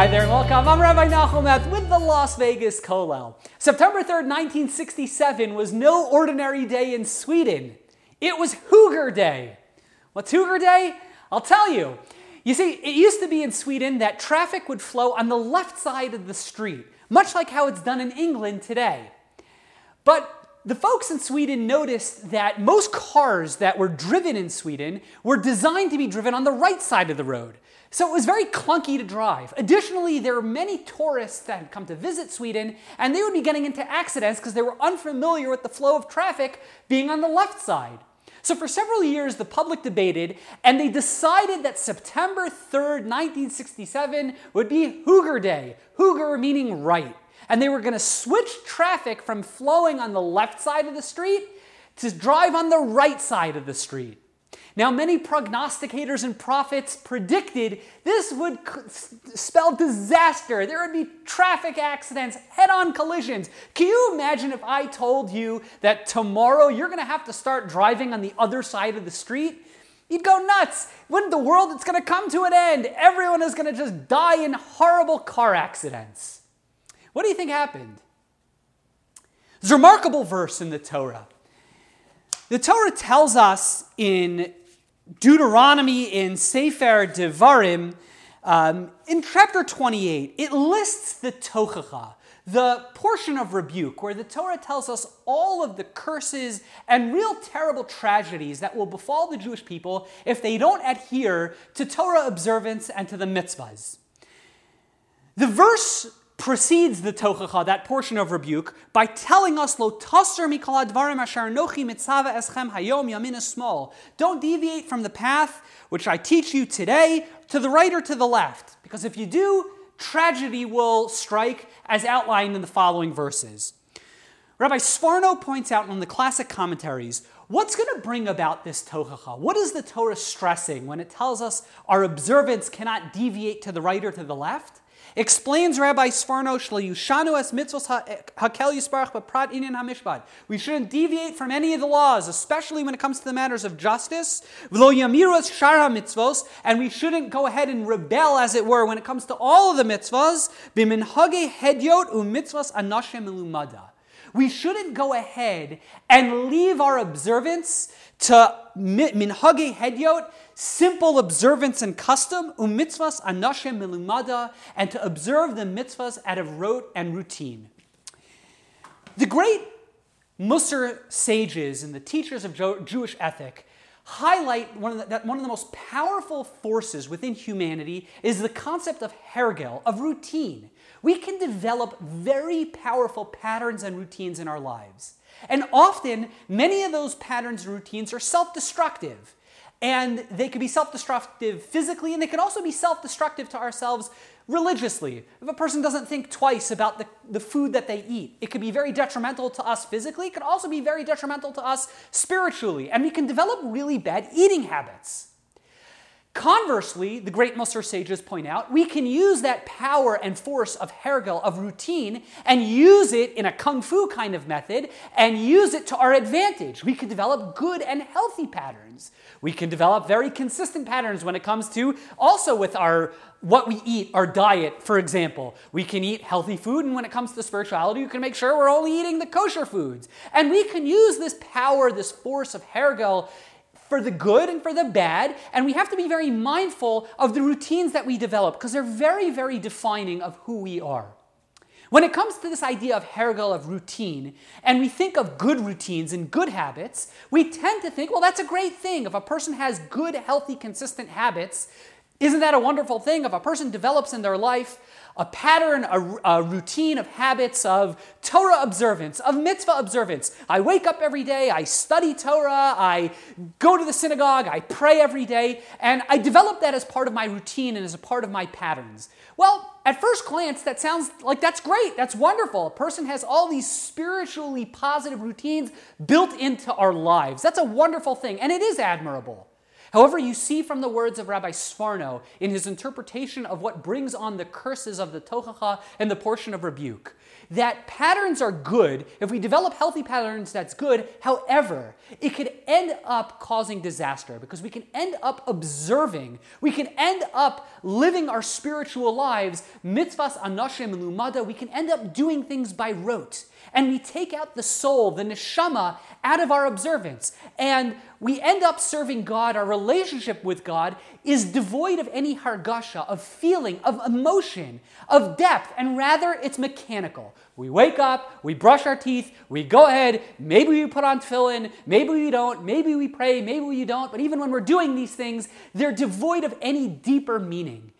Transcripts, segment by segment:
Hi there and welcome. I'm Rabbi Nachum with the Las Vegas Kollel. September 3rd, 1967 was no ordinary day in Sweden. It was Höger Day. What's Höger Day? I'll tell you. You see, it used to be in Sweden that traffic would flow on the left side of the street, much like how it's done in England today. But the folks in Sweden noticed that most cars that were driven in Sweden were designed to be driven on the right side of the road. So it was very clunky to drive. Additionally, there were many tourists that had come to visit Sweden, and they would be getting into accidents because they were unfamiliar with the flow of traffic being on the left side. So for several years, the public debated, and they decided that September 3rd, 1967 would be Höger Day. Höger meaning right. And they were going to switch traffic from flowing on the left side of the street to drive on the right side of the street. Now, many prognosticators and prophets predicted this would spell disaster. There would be traffic accidents, head on collisions. Can you imagine if I told you that tomorrow you're going to have to start driving on the other side of the street? You'd go nuts. When the world it's going to come to an end, everyone is going to just die in horrible car accidents. What do you think happened? There's a remarkable verse in the Torah. The Torah tells us in Deuteronomy in Sefer Devarim, um, in chapter 28, it lists the tochacha, the portion of rebuke where the Torah tells us all of the curses and real terrible tragedies that will befall the Jewish people if they don't adhere to Torah observance and to the mitzvahs. The verse precedes the tochacha, that portion of rebuke, by telling us, Lo tasser mikol advarim asher nochi mitzava eschem hayom yamin small. Don't deviate from the path which I teach you today to the right or to the left. Because if you do, tragedy will strike, as outlined in the following verses. Rabbi Sforno points out in the classic commentaries what's going to bring about this tochacha? What is the Torah stressing when it tells us our observance cannot deviate to the right or to the left? Explains Rabbi Sforno Yushanu es mitzvos hakel yisparach b'prat inyan hamishpat. We shouldn't deviate from any of the laws, especially when it comes to the matters of justice. V'lo yamiru es shara mitzvos, and we shouldn't go ahead and rebel, as it were, when it comes to all of the mitzvahs. B'minhage hedyot u'mitzvos anashem ilumada. We shouldn't go ahead and leave our observance to minhage hedyot, simple observance and custom, um umitzvahs anashem milumada, and to observe the mitzvahs out of rote and routine. The great Musar sages and the teachers of Jewish ethic highlight one the, that one of the most powerful forces within humanity is the concept of hergel, of routine. We can develop very powerful patterns and routines in our lives. And often, many of those patterns and routines are self destructive. And they could be self destructive physically, and they could also be self destructive to ourselves religiously. If a person doesn't think twice about the, the food that they eat, it could be very detrimental to us physically, it could also be very detrimental to us spiritually, and we can develop really bad eating habits. Conversely, the great Musar sages point out, we can use that power and force of hergel, of routine, and use it in a kung fu kind of method and use it to our advantage. We can develop good and healthy patterns. We can develop very consistent patterns when it comes to also with our what we eat, our diet, for example. We can eat healthy food, and when it comes to spirituality, we can make sure we're only eating the kosher foods. And we can use this power, this force of hergel for the good and for the bad, and we have to be very mindful of the routines that we develop because they're very, very defining of who we are. When it comes to this idea of hergel, of routine, and we think of good routines and good habits, we tend to think, well, that's a great thing. If a person has good, healthy, consistent habits, isn't that a wonderful thing? If a person develops in their life a pattern, a, a, routine of habits of Torah observance, of mitzvah observance. I wake up every day, I study Torah, I go to the synagogue, I pray every day, and I develop that as part of my routine and as a part of my patterns. Well, at first glance, that sounds like that's great, that's wonderful. A person has all these spiritually positive routines built into our lives. That's a wonderful thing, and it is admirable. However, you see from the words of Rabbi Sforno in his interpretation of what brings on the curses of the Tochacha and the portion of rebuke, that patterns are good. If we develop healthy patterns, that's good. However, it could end up causing disaster because we can end up observing, we can end up living our spiritual lives, mitzvahs anashim lumada, we can end up doing things by rote. And we take out the soul, the neshama, out of our observance. And we end up serving God, our relationship with God is devoid of any hargasha, of feeling, of emotion, of depth, and rather it's mechanical. We wake up, we brush our teeth, we go ahead, maybe we put on tefillin, maybe we don't, maybe we pray, maybe we don't, but even when we're doing these things, they're devoid of any deeper meaning.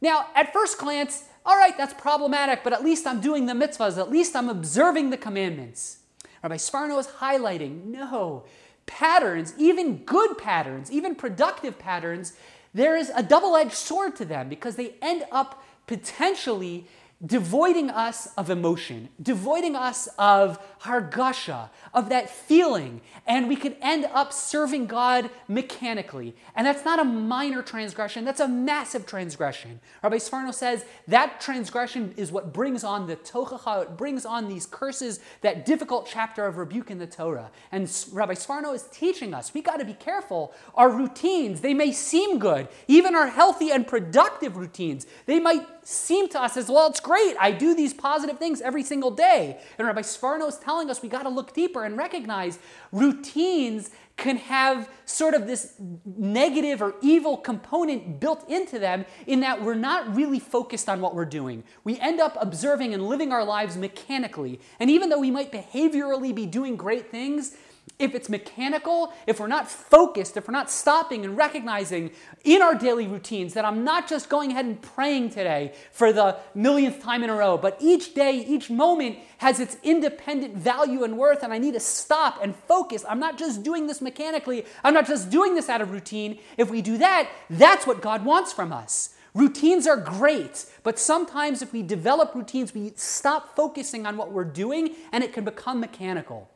Now, at first glance, all right, that's problematic, but at least I'm doing the mitzvahs, at least I'm observing the commandments. Rabbi Sforno is highlighting no, patterns, even good patterns, even productive patterns, there is a double edged sword to them because they end up potentially devoiding us of emotion, devoiding us of hargasha, of that feeling, and we could end up serving God mechanically. And that's not a minor transgression, that's a massive transgression. Rabbi Sforno says that transgression is what brings on the tochacha, it brings on these curses, that difficult chapter of rebuke in the Torah. And Rabbi Sforno is teaching us we got to be careful. Our routines, they may seem good, even our healthy and productive routines, they might seem to us as well, it's great. I do these positive things every single day. And Rabbi Sforno is telling us we got to look deeper and recognize routines can have sort of this negative or evil component built into them in that we're not really focused on what we're doing. We end up observing and living our lives mechanically. And even though we might behaviorally be doing great things, if it's mechanical, if we're not focused, if we're not stopping and recognizing in our daily routines that I'm not just going ahead and praying today for the millionth time in a row, but each day, each moment has its independent value and worth, and I need to stop and focus. I'm not just doing this mechanically, I'm not just doing this out of routine. If we do that, that's what God wants from us. Routines are great, but sometimes if we develop routines, we stop focusing on what we're doing and it can become mechanical.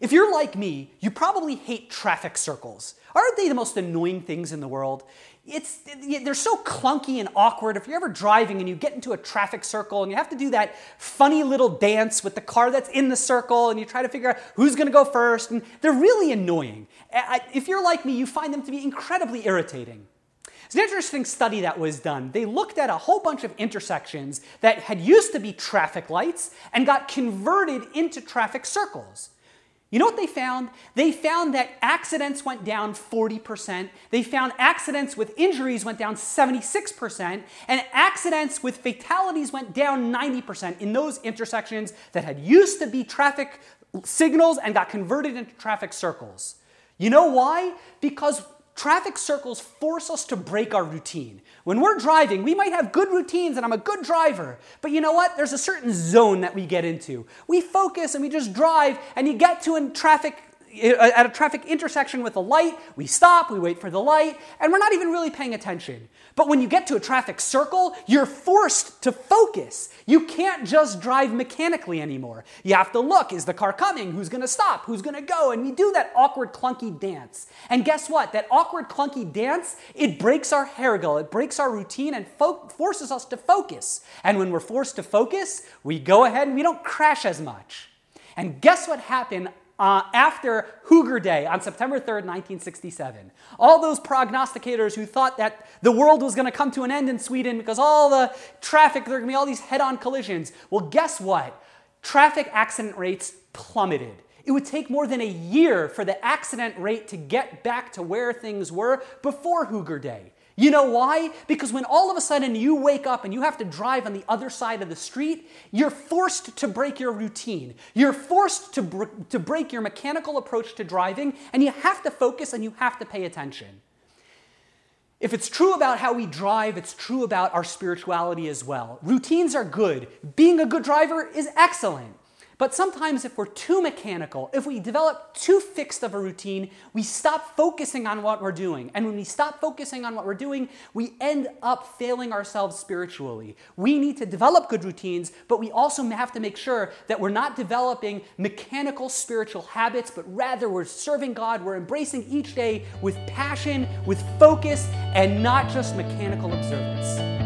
If you're like me, you probably hate traffic circles. Aren't they the most annoying things in the world? It's, they're so clunky and awkward. If you're ever driving and you get into a traffic circle and you have to do that funny little dance with the car that's in the circle and you try to figure out who's going to go first, and they're really annoying. If you're like me, you find them to be incredibly irritating. It's an interesting study that was done. They looked at a whole bunch of intersections that had used to be traffic lights and got converted into traffic circles. You know what they found? They found that accidents went down 40%. They found accidents with injuries went down 76%. And accidents with fatalities went down 90% in those intersections that had used to be traffic signals and got converted into traffic circles. You know why? Because Traffic circles force us to break our routine. When we're driving, we might have good routines and I'm a good driver, but you know what? There's a certain zone that we get into. We focus and we just drive, and you get to a traffic at a traffic intersection with a light, we stop, we wait for the light, and we're not even really paying attention. But when you get to a traffic circle, you're forced to focus. You can't just drive mechanically anymore. You have to look is the car coming? Who's going to stop? Who's going to go? And we do that awkward, clunky dance. And guess what? That awkward, clunky dance, it breaks our hergel, it breaks our routine and fo- forces us to focus. And when we're forced to focus, we go ahead and we don't crash as much. And guess what happened uh, after Höger Day on September 3rd, 1967. All those prognosticators who thought that the world was going to come to an end in Sweden because all the traffic, there are going to be all these head on collisions. Well, guess what? Traffic accident rates plummeted. It would take more than a year for the accident rate to get back to where things were before Höger Day. You know why? Because when all of a sudden you wake up and you have to drive on the other side of the street, you're forced to break your routine. You're forced to, br- to break your mechanical approach to driving, and you have to focus and you have to pay attention. If it's true about how we drive, it's true about our spirituality as well. Routines are good. Being a good driver is excellent. But sometimes, if we're too mechanical, if we develop too fixed of a routine, we stop focusing on what we're doing. And when we stop focusing on what we're doing, we end up failing ourselves spiritually. We need to develop good routines, but we also have to make sure that we're not developing mechanical spiritual habits, but rather we're serving God, we're embracing each day with passion, with focus, and not just mechanical observance.